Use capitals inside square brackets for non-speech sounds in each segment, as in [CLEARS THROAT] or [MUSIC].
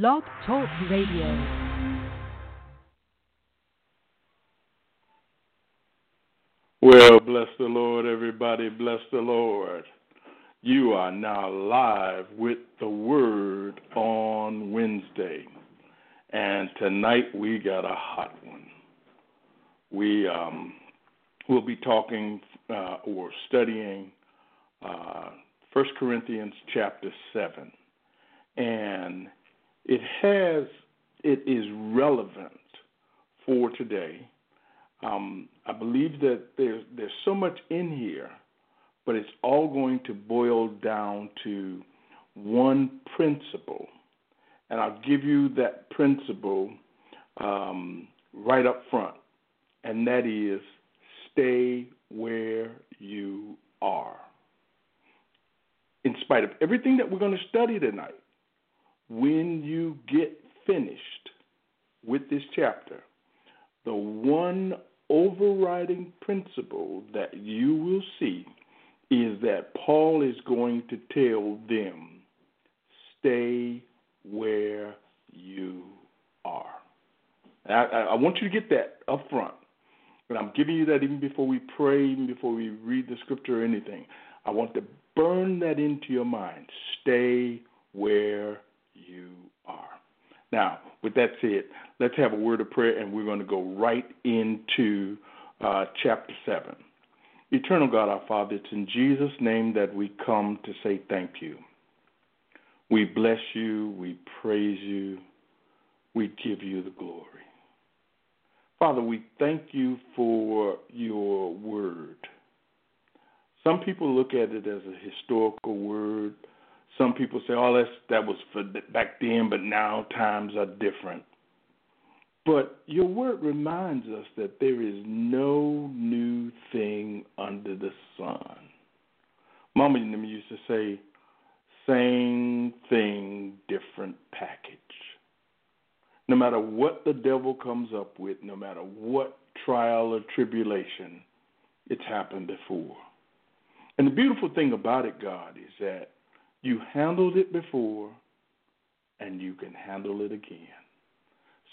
Blog Talk Radio. Well, bless the Lord, everybody. Bless the Lord. You are now live with the Word on Wednesday. And tonight we got a hot one. We um, will be talking uh, or studying uh, 1 Corinthians chapter 7. And it has, it is relevant for today um, I believe that there's there's so much in here, but it's all going to boil down to one principle, and I'll give you that principle um, right up front, and that is stay where you are. In spite of everything that we're going to study tonight, when you get finished with this chapter, the one overriding principle that you will see is that Paul is going to tell them, stay where you are. I, I, want you to get that up front. And I'm giving you that even before we pray, even before we read the scripture or anything. I want to burn that into your mind. Stay where you are. Now, with that said, let's have a word of prayer and we're going to go right into uh, chapter 7. Eternal God, our Father, it's in Jesus' name that we come to say thank you. We bless you, we praise you, we give you the glory. Father, we thank you for your word. Some people look at it as a historical word some people say, "Oh, that's that was for back then, but now times are different." But your word reminds us that there is no new thing under the sun. Mama and them used to say, "Same thing, different package." No matter what the devil comes up with, no matter what trial or tribulation, it's happened before. And the beautiful thing about it, God, is that you handled it before, and you can handle it again.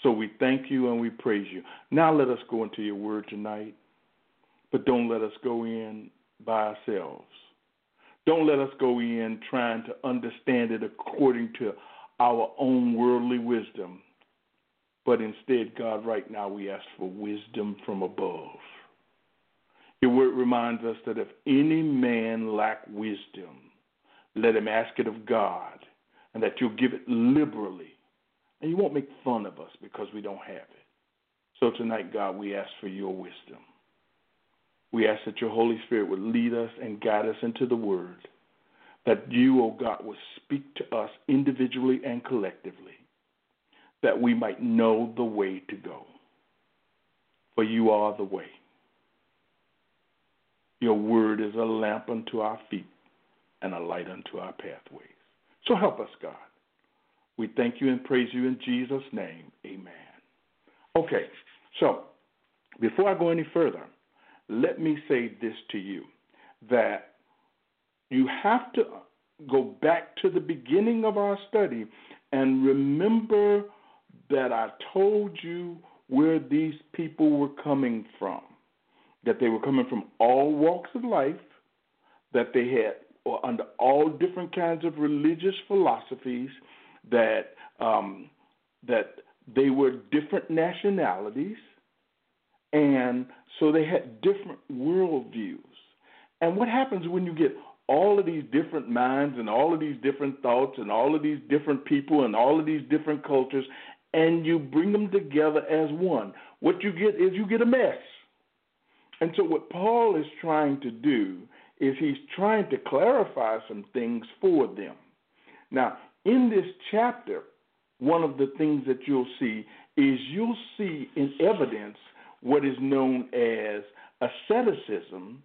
So we thank you and we praise you. Now let us go into your word tonight, but don't let us go in by ourselves. Don't let us go in trying to understand it according to our own worldly wisdom. But instead, God, right now we ask for wisdom from above. Your word reminds us that if any man lack wisdom, let him ask it of God, and that you'll give it liberally. And you won't make fun of us because we don't have it. So tonight, God, we ask for your wisdom. We ask that your Holy Spirit would lead us and guide us into the word, that you, O oh God, would speak to us individually and collectively, that we might know the way to go. For you are the way. Your word is a lamp unto our feet and a light unto our pathways. So help us, God. We thank you and praise you in Jesus' name. Amen. Okay, so before I go any further, let me say this to you that you have to go back to the beginning of our study and remember that I told you where these people were coming from. That they were coming from all walks of life, that they had or under all different kinds of religious philosophies that um, that they were different nationalities, and so they had different worldviews. And what happens when you get all of these different minds and all of these different thoughts and all of these different people and all of these different cultures, and you bring them together as one? What you get is you get a mess. And so, what Paul is trying to do is he's trying to clarify some things for them. Now, in this chapter, one of the things that you'll see is you'll see in evidence what is known as asceticism,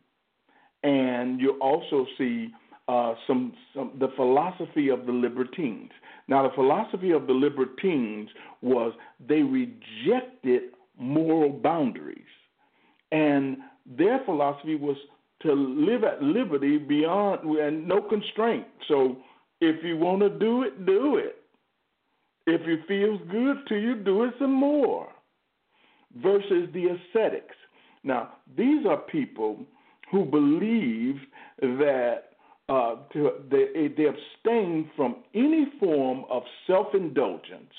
and you'll also see uh, some, some the philosophy of the libertines. Now, the philosophy of the libertines was they rejected moral boundaries, and their philosophy was to live at liberty beyond and no constraint. So, if you want to do it, do it. If it feels good to you, do it some more. Versus the ascetics. Now, these are people who believe that uh, they, they abstain from any form of self indulgence.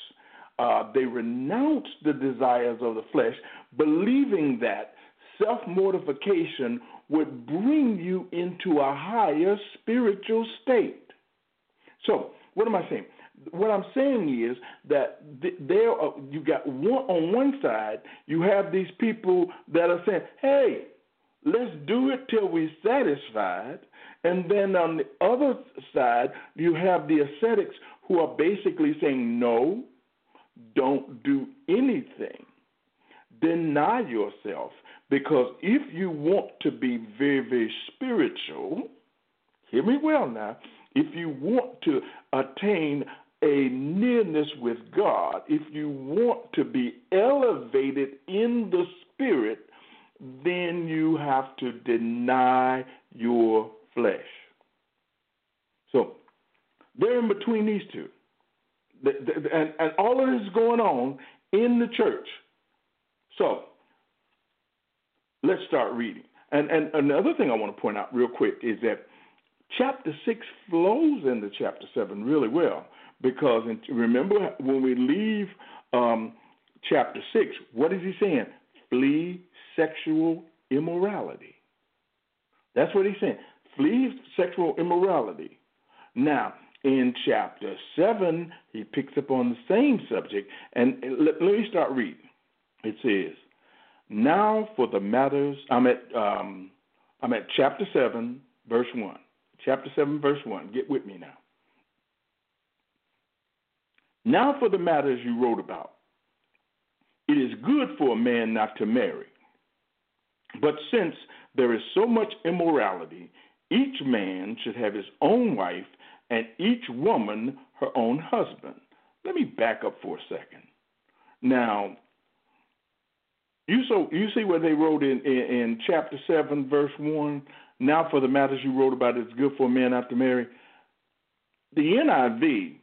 Uh, they renounce the desires of the flesh, believing that self mortification would bring you into a higher spiritual state. So, what am I saying? What I'm saying is that there you got one on one side, you have these people that are saying, "Hey, let's do it till we're satisfied," and then on the other side, you have the ascetics who are basically saying, "No, don't do anything. Deny yourself because if you want to be very, very spiritual, hear me well now, if you want to attain a nearness with God, if you want to be elevated in the spirit, then you have to deny your flesh. So, they're in between these two. And, and all of this is going on in the church. So, let's start reading. And, and another thing I want to point out real quick is that chapter 6 flows into chapter 7 really well because remember when we leave um, chapter 6, what is he saying? Flee sexual immorality. That's what he's saying. Flee sexual immorality. Now, in chapter 7, he picks up on the same subject. And let, let me start reading. It says, now for the matters, I'm at, um, I'm at chapter 7, verse 1. Chapter 7, verse 1. Get with me now. Now for the matters you wrote about. It is good for a man not to marry. But since there is so much immorality, each man should have his own wife and each woman her own husband. Let me back up for a second. Now, you so you see what they wrote in, in, in chapter seven, verse one. Now for the matters you wrote about, it's good for a man not to marry. The NIV,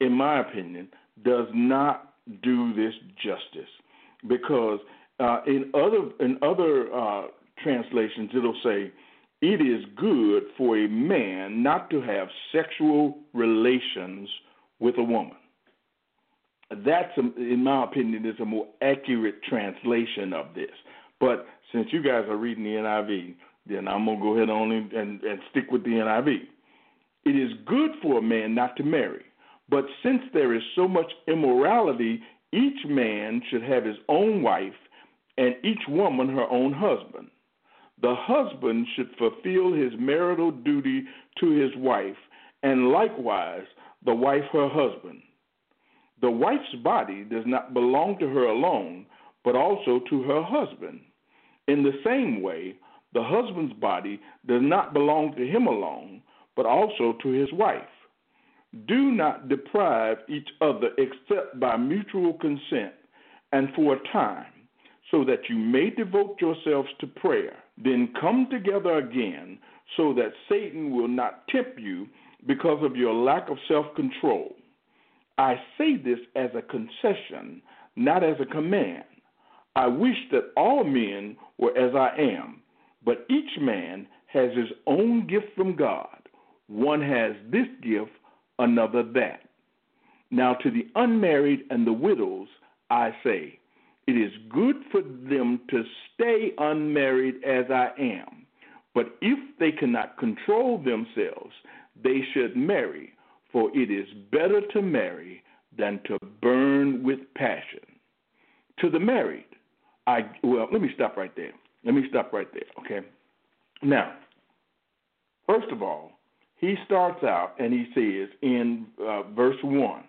in my opinion, does not do this justice because uh, in other in other uh, translations it'll say it is good for a man not to have sexual relations with a woman that's, in my opinion, is a more accurate translation of this. But since you guys are reading the NIV, then I'm gonna go ahead on and, and, and stick with the NIV. It is good for a man not to marry, but since there is so much immorality, each man should have his own wife, and each woman her own husband. The husband should fulfill his marital duty to his wife, and likewise the wife her husband. The wife's body does not belong to her alone, but also to her husband. In the same way, the husband's body does not belong to him alone, but also to his wife. Do not deprive each other except by mutual consent and for a time, so that you may devote yourselves to prayer. Then come together again, so that Satan will not tempt you because of your lack of self control. I say this as a concession, not as a command. I wish that all men were as I am, but each man has his own gift from God. One has this gift, another that. Now, to the unmarried and the widows, I say, it is good for them to stay unmarried as I am. But if they cannot control themselves, they should marry for it is better to marry than to burn with passion. To the married, I well, let me stop right there. Let me stop right there, okay? Now, first of all, he starts out and he says in uh, verse 1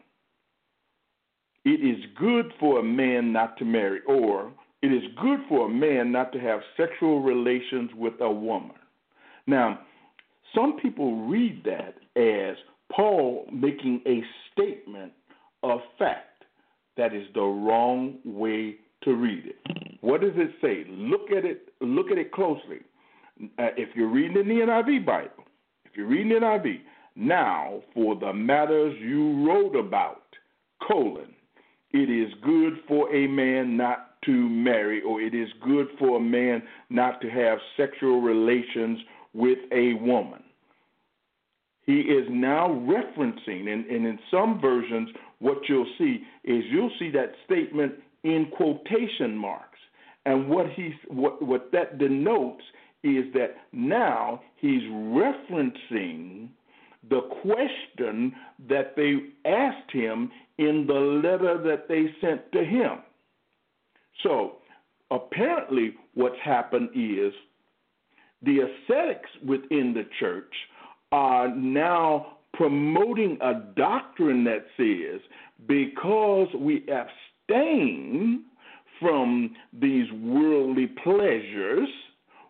it is good for a man not to marry, or it is good for a man not to have sexual relations with a woman. Now, some people read that as Paul making a statement of fact. That is the wrong way to read it. What does it say? Look at it. Look at it closely. Uh, if you're reading in the NIV Bible, if you're reading the NIV, now for the matters you wrote about, colon, it is good for a man not to marry, or it is good for a man not to have sexual relations with a woman. He is now referencing, and, and in some versions, what you'll see is you'll see that statement in quotation marks. And what he what what that denotes is that now he's referencing the question that they asked him in the letter that they sent to him. So apparently, what's happened is the ascetics within the church are now promoting a doctrine that says because we abstain from these worldly pleasures,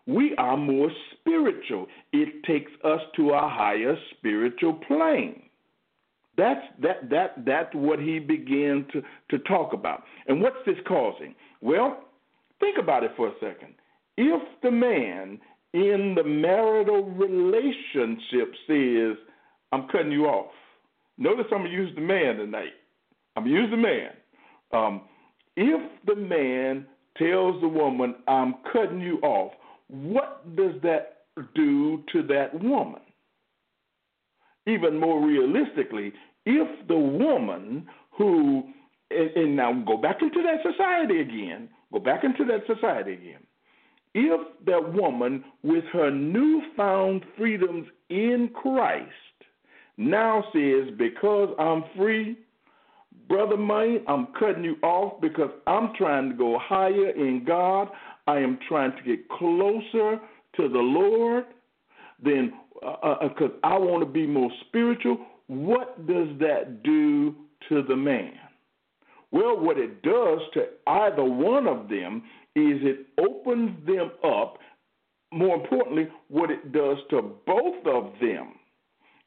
we are more spiritual. It takes us to a higher spiritual plane. That's that that that's what he began to, to talk about. And what's this causing? Well, think about it for a second. If the man in the marital relationship says, I'm cutting you off. Notice I'm going to use the man tonight. I'm going to use the man. Um, if the man tells the woman, I'm cutting you off, what does that do to that woman? Even more realistically, if the woman who, and, and now go back into that society again, go back into that society again if that woman, with her newfound freedoms in Christ, now says, Because I'm free, Brother Money, I'm cutting you off because I'm trying to go higher in God. I am trying to get closer to the Lord. Then, because uh, uh, I want to be more spiritual, what does that do to the man? Well, what it does to either one of them is it opens them up. More importantly, what it does to both of them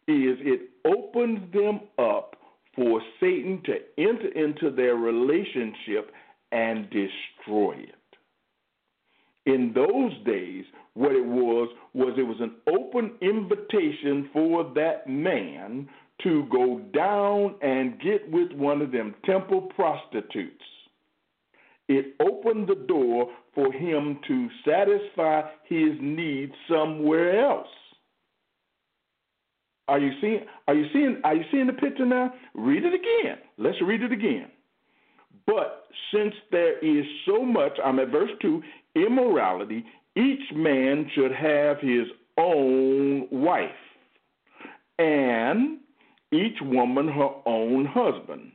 is it opens them up for Satan to enter into their relationship and destroy it. In those days, what it was was it was an open invitation for that man to go down and get with one of them temple prostitutes it opened the door for him to satisfy his needs somewhere else. Are you seeing are you seeing are you seeing the picture now? Read it again. Let's read it again. But since there is so much, I'm at verse 2, immorality, each man should have his own wife, and each woman her own husband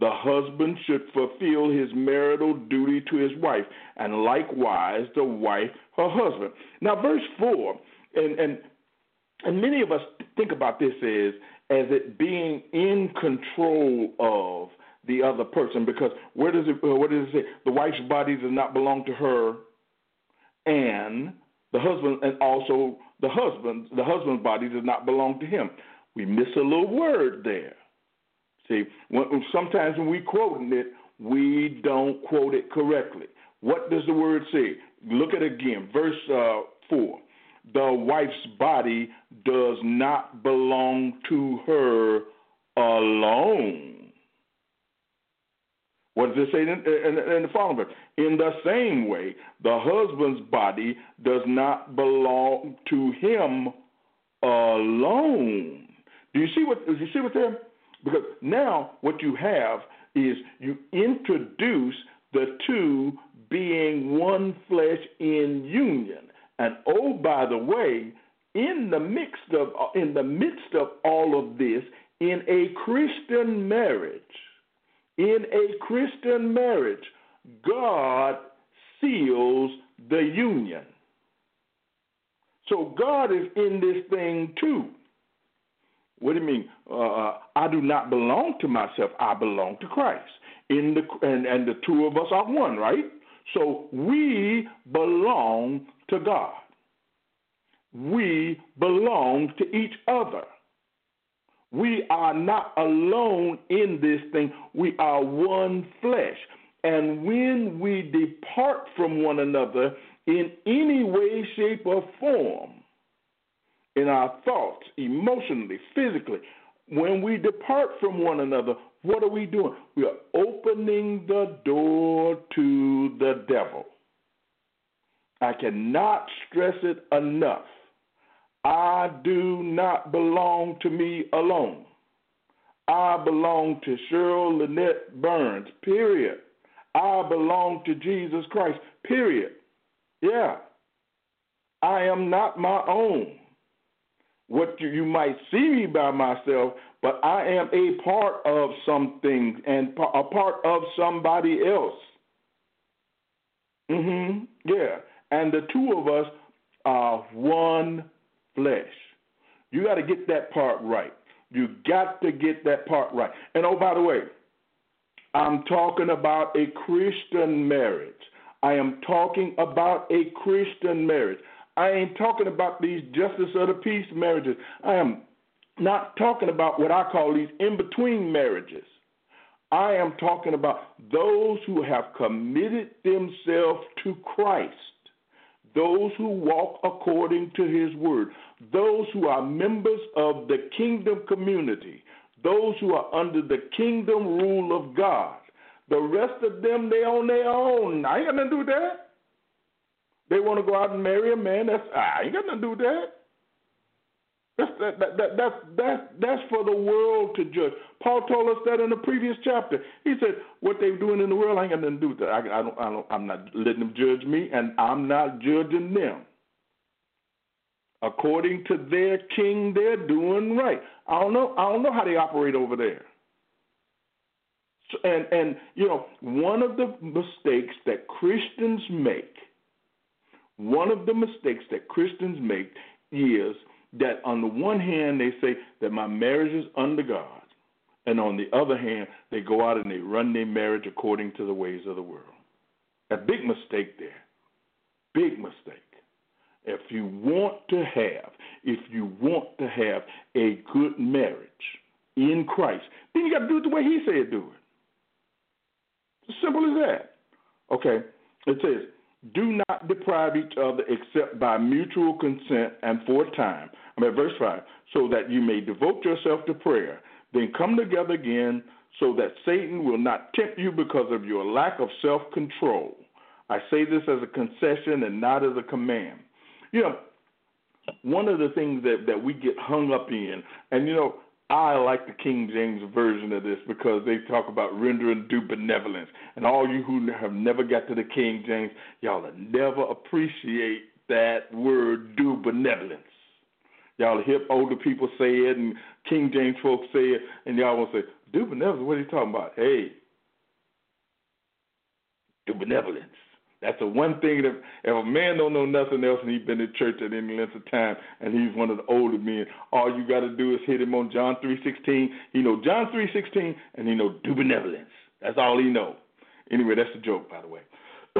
the husband should fulfill his marital duty to his wife, and likewise the wife her husband. Now, verse four, and and and many of us think about this as as it being in control of the other person, because where does it what does it say? The wife's body does not belong to her, and the husband, and also the husband, the husband's body does not belong to him. We miss a little word there. See, when, sometimes when we quote it, we don't quote it correctly. What does the word say? Look at it again, verse uh, 4. The wife's body does not belong to her alone. What does it say in, in, in, the following verse? In the same way, the husband's body does not belong to him alone. Do you see what? Do you see what there? Because now what you have is you introduce the two being one flesh in union. And oh, by the way, in the midst of in the midst of all of this, in a Christian marriage, in a Christian marriage, God seals the union. So God is in this thing too. What do you mean? Uh, uh, I do not belong to myself. I belong to Christ. in the and, and the two of us are one, right? So we belong to God. We belong to each other. We are not alone in this thing. We are one flesh. And when we depart from one another in any way, shape, or form, in our thoughts, emotionally, physically, when we depart from one another, what are we doing? We are opening the door to the devil. I cannot stress it enough. I do not belong to me alone. I belong to Cheryl Lynette Burns, period. I belong to Jesus Christ, period. Yeah. I am not my own. What you, might see me by myself, but I am a part of something and a part of somebody else. Mhm. Yeah. And the two of us are one flesh. You got to get that part right. You got to get that part right. And oh, by the way, I'm talking about a Christian marriage. I am talking about a Christian marriage. I ain't talking about these justice of the peace marriages. I am not talking about what I call these in between marriages. I am talking about those who have committed themselves to Christ, those who walk according to his word, those who are members of the kingdom community, those who are under the kingdom rule of God. The rest of them, they on their own. I ain't got nothing to do with that. They want to go out and marry a man. That's ah, I ain't got nothing to do with that. That's that, that, that, that's that's that's for the world to judge. Paul told us that in the previous chapter. He said, "What they're doing in the world, I ain't got nothing to do with that. I, I don't, I don't, I'm not letting them judge me, and I'm not judging them." According to their king, they're doing right. I don't know. I don't know how they operate over there. And and you know, one of the mistakes that Christians make, one of the mistakes that Christians make is that on the one hand they say that my marriage is under God, and on the other hand they go out and they run their marriage according to the ways of the world. A big mistake there. Big mistake. If you want to have, if you want to have a good marriage in Christ, then you got to do it the way He said do it. Simple as that. Okay. It says, "Do not deprive each other except by mutual consent and for a time." I'm at verse five, so that you may devote yourself to prayer. Then come together again, so that Satan will not tempt you because of your lack of self-control. I say this as a concession and not as a command. You know, one of the things that, that we get hung up in, and you know, I like the King James version of this because they talk about rendering due benevolence. And all you who have never got to the King James, y'all will never appreciate that word due benevolence. Y'all hear older people say it and King James folks say it, and y'all will say, due benevolence, what are you talking about? Hey, due benevolence. That's the one thing that if a man don't know nothing else and he's been to church at any length of time and he's one of the older men, all you got to do is hit him on John three sixteen. He know John three sixteen and he know due benevolence. That's all he know. Anyway, that's a joke, by the way. [CLEARS THROAT]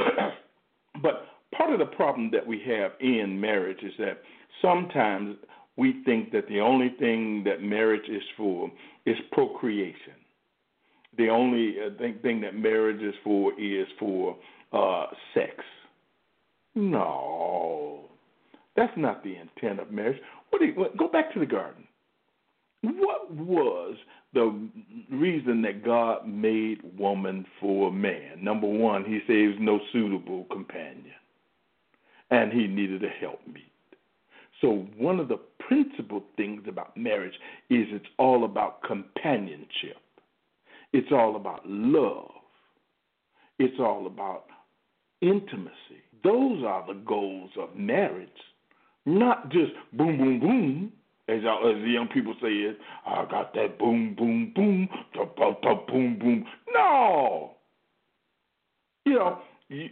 but part of the problem that we have in marriage is that sometimes we think that the only thing that marriage is for is procreation. The only uh, thing, that marriage is for is for uh. No, that's not the intent of marriage. What you, go back to the garden. What was the reason that God made woman for man? Number one, He says no suitable companion, and He needed a helpmeet. So one of the principal things about marriage is it's all about companionship. It's all about love. It's all about intimacy. Those are the goals of marriage, not just boom, boom, boom. As, as the young people say it, I got that boom, boom, boom, da, da, da, boom, boom. No, you know, you,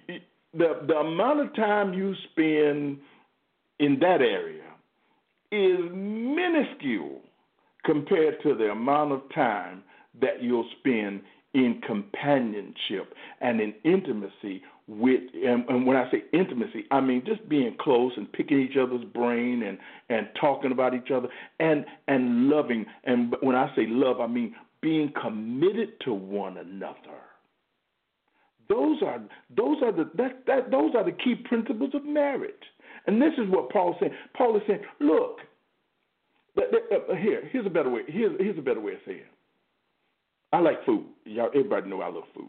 the the amount of time you spend in that area is minuscule compared to the amount of time that you'll spend in companionship and in intimacy with and, and when I say intimacy, I mean just being close and picking each other's brain and and talking about each other and and loving and when I say love, I mean being committed to one another. Those are those are the that, that those are the key principles of marriage. And this is what Paul is saying. Paul is saying, look, here, here's a better way. Here's, here's a better way of saying. It. I like food. Y'all, everybody know I love food.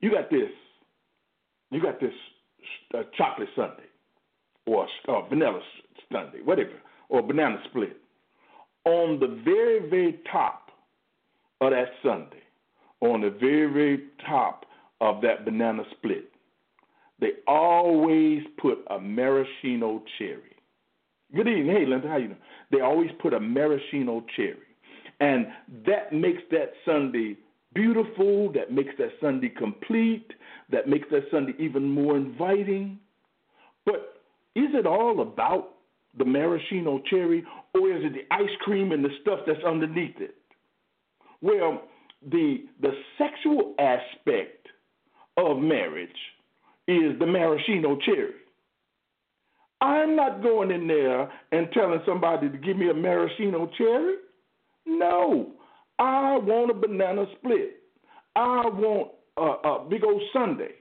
You got this. You got this uh, chocolate sundae, or uh, vanilla sundae, whatever, or banana split. On the very, very top of that sundae, on the very, very top of that banana split, they always put a maraschino cherry. Good evening. Hey, Linda, how you doing? They always put a maraschino cherry. And that makes that sundae beautiful, that makes that sundae complete, that makes that sundae even more inviting. But is it all about the maraschino cherry, or is it the ice cream and the stuff that's underneath it? Well, the the sexual aspect of marriage is the maraschino cherry. I'm not going in there and telling somebody to give me a maraschino cherry. No, I want a banana split. I want a, a big old sundae.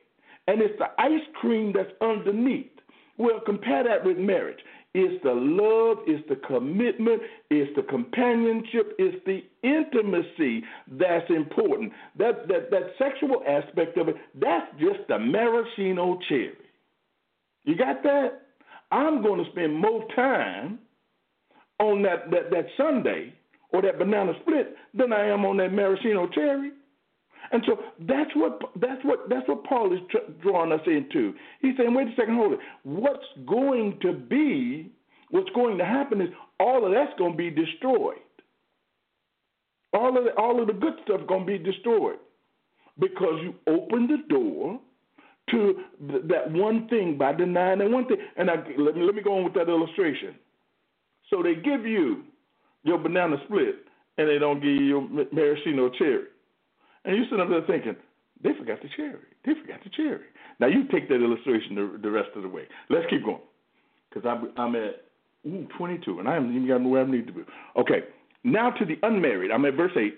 And it's the ice cream that's underneath. Well, compare that with marriage. It's the love, it's the commitment, it's the companionship, it's the intimacy that's important. That that that sexual aspect of it, that's just the maraschino cherry. You got that? I'm going to spend more time on that, that, that sundae or that banana split than I am on that maraschino cherry. And so that's what that's what that's what Paul is tr- drawing us into. He's saying, wait a second, hold it. What's going to be, what's going to happen is all of that's going to be destroyed. All of the, all of the good stuff going to be destroyed because you open the door to th- that one thing by denying that one thing. And I, let me let me go on with that illustration. So they give you your banana split, and they don't give you your maraschino cherry, and you sit up there thinking they forgot the cherry. They forgot the cherry. Now you take that illustration the, the rest of the way. Let's keep going, because I'm, I'm at ooh, 22, and I haven't even gotten where I need to be. Okay, now to the unmarried. I'm at verse 8.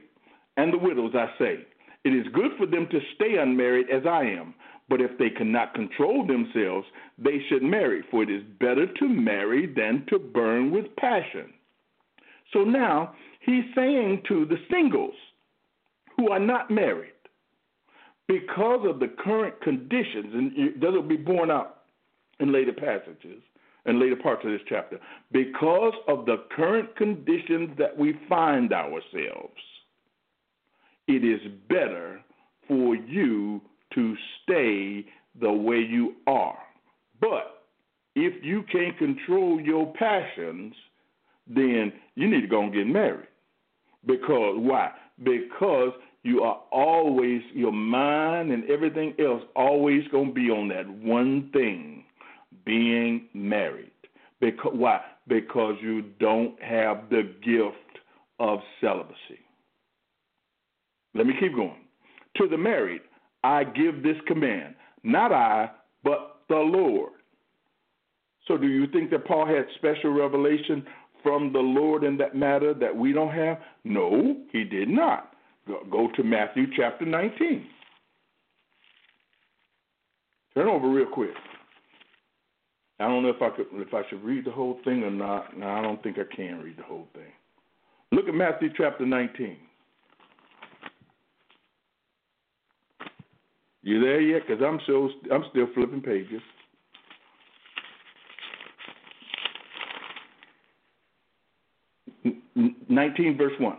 And the widows, I say, it is good for them to stay unmarried as I am. But if they cannot control themselves, they should marry, for it is better to marry than to burn with passion. So now he's saying to the singles who are not married, because of the current conditions, and that will be borne out in later passages and later parts of this chapter, because of the current conditions that we find ourselves, it is better for you to stay the way you are. But if you can't control your passions, then you need to go and get married. Because why? Because you are always your mind and everything else always going to be on that one thing, being married. Because why? Because you don't have the gift of celibacy. Let me keep going. To the married, I give this command, not I, but the Lord. So, do you think that Paul had special revelation from the Lord in that matter that we don't have? No, he did not. Go to Matthew chapter 19. Turn over real quick. I don't know if I could if I should read the whole thing or not. No, I don't think I can read the whole thing. Look at Matthew chapter 19. You there yet? Because I'm still I'm still flipping pages. Nineteen verse one.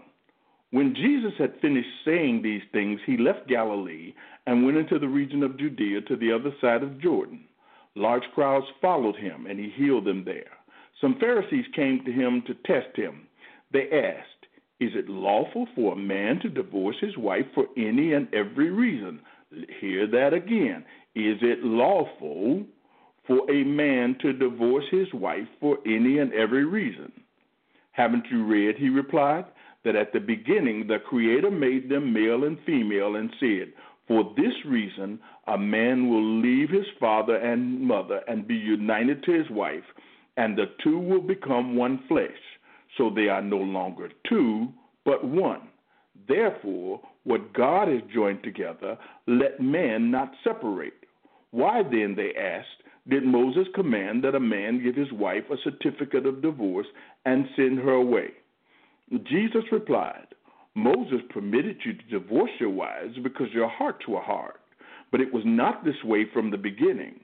When Jesus had finished saying these things, he left Galilee and went into the region of Judea to the other side of Jordan. Large crowds followed him, and he healed them there. Some Pharisees came to him to test him. They asked, Is it lawful for a man to divorce his wife for any and every reason? Hear that again. Is it lawful for a man to divorce his wife for any and every reason? Haven't you read, he replied, that at the beginning the Creator made them male and female and said, For this reason a man will leave his father and mother and be united to his wife, and the two will become one flesh. So they are no longer two, but one. Therefore, what God has joined together, let man not separate. Why then, they asked, did Moses command that a man give his wife a certificate of divorce and send her away? Jesus replied, Moses permitted you to divorce your wives because your hearts were hard, but it was not this way from the beginning.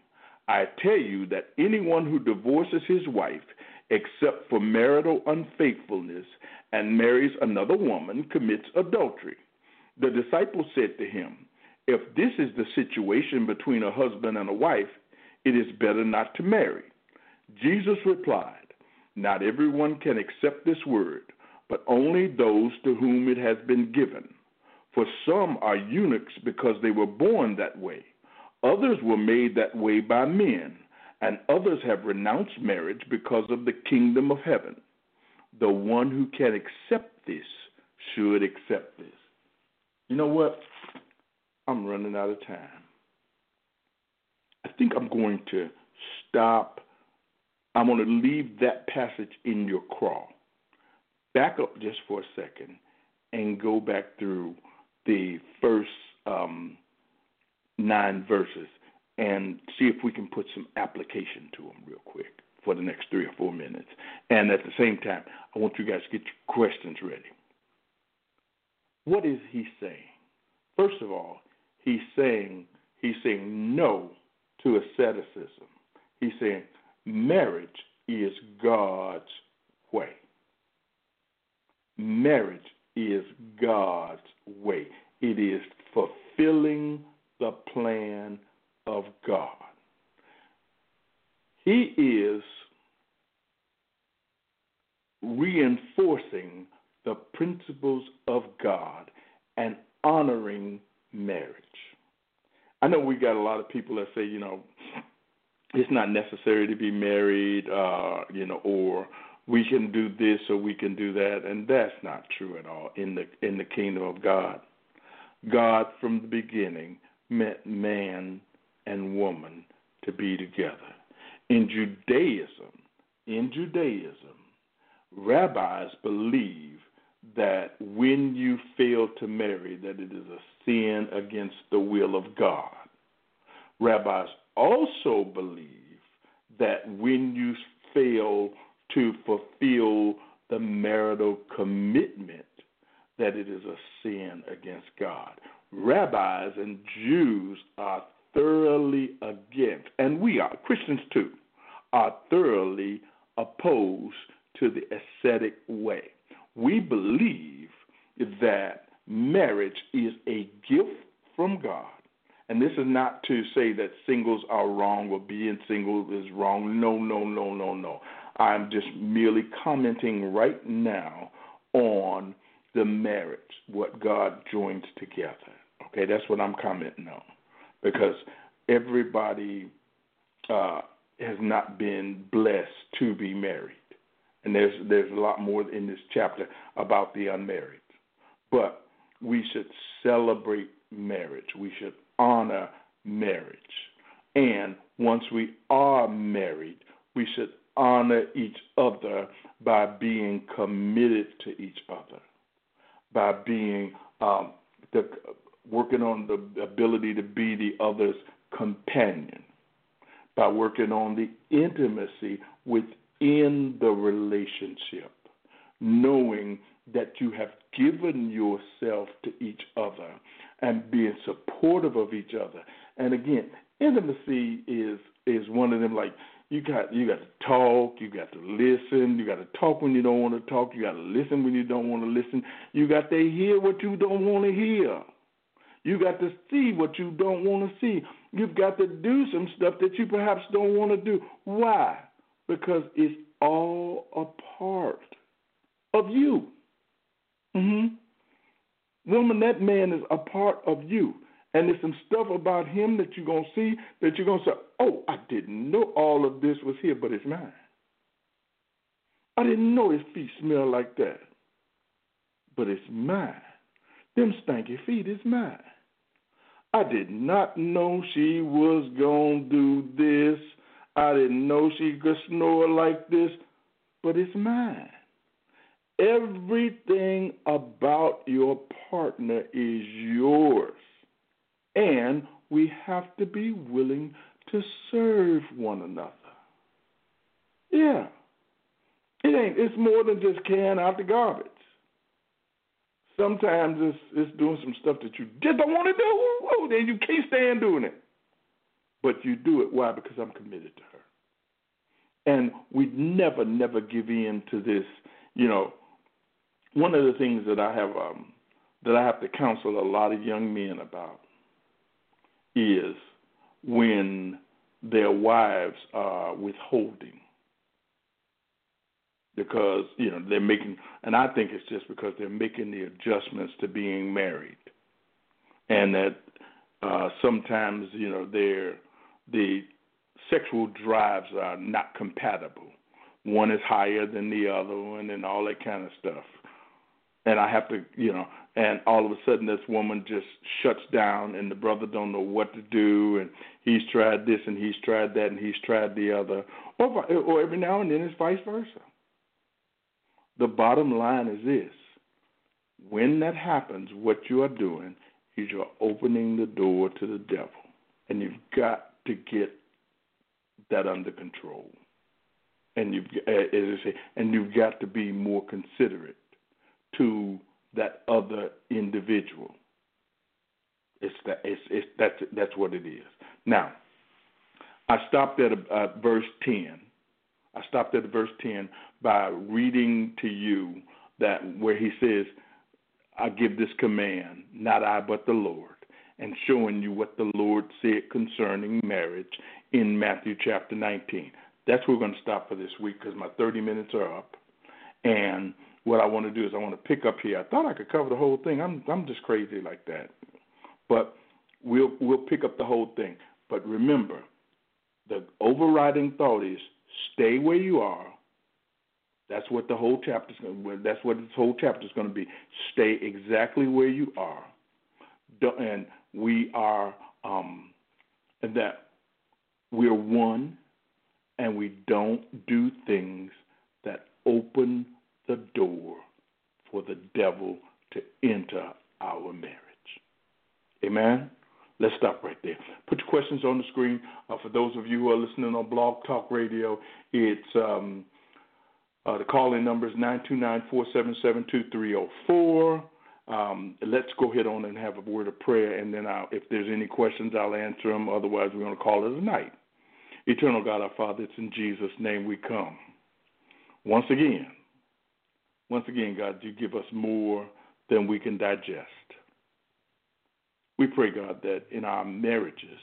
I tell you that anyone who divorces his wife, except for marital unfaithfulness, and marries another woman commits adultery. The disciples said to him, If this is the situation between a husband and a wife, it is better not to marry. Jesus replied, Not everyone can accept this word, but only those to whom it has been given. For some are eunuchs because they were born that way, others were made that way by men, and others have renounced marriage because of the kingdom of heaven. The one who can accept this should accept this. You know what? I'm running out of time. I think I'm going to stop. I'm going to leave that passage in your crawl. Back up just for a second and go back through the first um, nine verses and see if we can put some application to them real quick for the next three or four minutes. And at the same time, I want you guys to get your questions ready. What is he saying? First of all, he's saying he's saying no to asceticism. He's saying marriage is God's way. Marriage is God's way. It is fulfilling the plan of God. He is reinforcing the principles of God and honoring marriage. I know we got a lot of people that say, you know, it's not necessary to be married, uh, you know, or we can do this or we can do that, and that's not true at all in the in the kingdom of God. God from the beginning meant man and woman to be together. In Judaism, in Judaism, rabbis believe that when you fail to marry, that it is a sin against the will of God. Rabbis also believe that when you fail to fulfill the marital commitment, that it is a sin against God. Rabbis and Jews are thoroughly against, and we are, Christians too, are thoroughly opposed to the ascetic way. We believe that marriage is a gift from God. And this is not to say that singles are wrong or being single is wrong. No, no, no, no, no. I'm just merely commenting right now on the marriage, what God joins together. Okay, that's what I'm commenting on. Because everybody uh, has not been blessed to be married and there's there's a lot more in this chapter about the unmarried. But we should celebrate marriage. We should honor marriage. And once we are married, we should honor each other by being committed to each other, by being um, the, working on the ability to be the other's companion, by working on the intimacy within the relationship, knowing that you have given yourself to each other and being supportive of each other. And again, intimacy is is one of them like you got you got to talk, you got to listen, you got to talk when you don't want to talk, you got to listen when you don't want to listen, you got to hear what you don't want to hear. You got to see what you don't want to see. You've got to do some stuff that you perhaps don't want to do. Why? because it's all a part of you. Mm-hmm. Woman, that man is a part of you. And there's some stuff about him that you're going to see that you're going to say, oh, I didn't know all of this was here, but it's mine. I didn't know his feet smell like that. but it's mine. Them stanky feet is mine. I did not know she was going to do this. I didn't know she could snore like this, but it's mine. Everything about your partner is yours. And we have to be willing to serve one another. Yeah. It ain't it's more than just carrying out the garbage. Sometimes it's it's doing some stuff that you just don't want to do. Then you can't stand doing it. But you do it. Why? Because I'm committed to her. And we never, never give in to this. You know, one of the things that I have um, that I have to counsel a lot of young men about is when their wives are withholding. Because you know they're making and I think it's just because they're making the adjustments to being married. And that uh sometimes you know their the sexual drives are not compatible. One is higher than the other one and all that kind of stuff. And I have to you know and all of a sudden this woman just shuts down and the brother don't know what to do and he's tried this and he's tried that and he's tried the other or or every now and then it's vice versa the bottom line is this when that happens, what you are doing is you're opening the door to the devil. And you've got to get that under control. And you've eh, as I say, and you've got to be more considerate to that other individual. It's that it's, it's that's that's what it is. Now, I stopped at uh, verse ten I stopped at verse 10 by reading to you that where he says, I give this command, not I, but the Lord, and showing you what the Lord said concerning marriage in Matthew chapter 19. That's where we're going to stop for this week because my 30 minutes are up. And what I want to do is I want to pick up here. I thought I could cover the whole thing. I'm I'm just crazy like that. But we'll we'll pick up the whole thing. But remember, the overriding thought is Stay where you are. That's what the whole chapter is going. That's what this whole chapter is going to be. Stay exactly where you are, and we are, um, and that we're one, and we don't do things that open the door for the devil to enter our marriage. Amen. Let's stop right there. Put your questions on the screen. Uh, for those of you who are listening on Blog Talk Radio, it's um, uh, the call-in number is nine two nine four seven seven two three zero four. Um, let's go ahead on and have a word of prayer, and then I'll, if there's any questions, I'll answer them. Otherwise, we're going to call it a night. Eternal God, our Father, it's in Jesus' name we come. Once again, once again, God, you give us more than we can digest. We pray, God, that in our marriages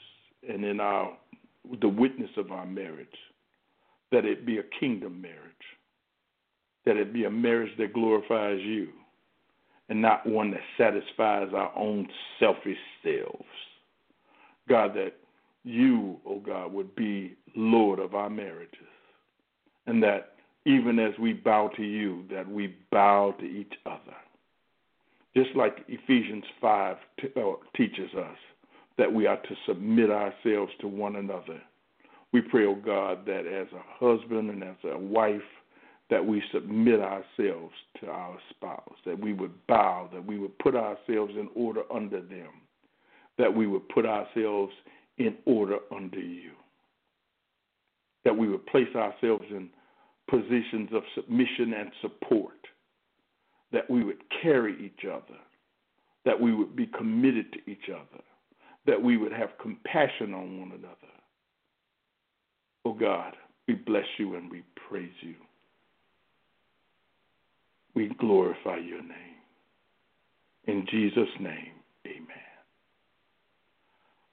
and in our the witness of our marriage, that it be a kingdom marriage, that it be a marriage that glorifies you, and not one that satisfies our own selfish selves. God, that you, oh God, would be Lord of our marriages, and that even as we bow to you, that we bow to each other just like Ephesians 5 t- uh, teaches us that we are to submit ourselves to one another. We pray, oh God, that as a husband and as a wife, that we submit ourselves to our spouse, that we would bow, that we would put ourselves in order under them, that we would put ourselves in order under you, that we would place ourselves in positions of submission and support that we would carry each other, that we would be committed to each other, that we would have compassion on one another. Oh God, we bless you and we praise you. We glorify your name. In Jesus' name, amen.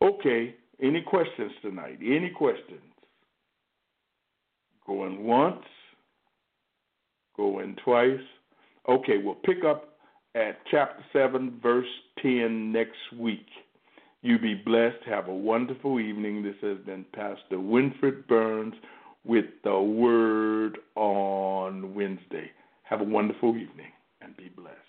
Okay, any questions tonight? Any questions? Going once, going twice. Okay, we'll pick up at chapter 7, verse 10 next week. You be blessed. Have a wonderful evening. This has been Pastor Winfred Burns with the Word on Wednesday. Have a wonderful evening and be blessed.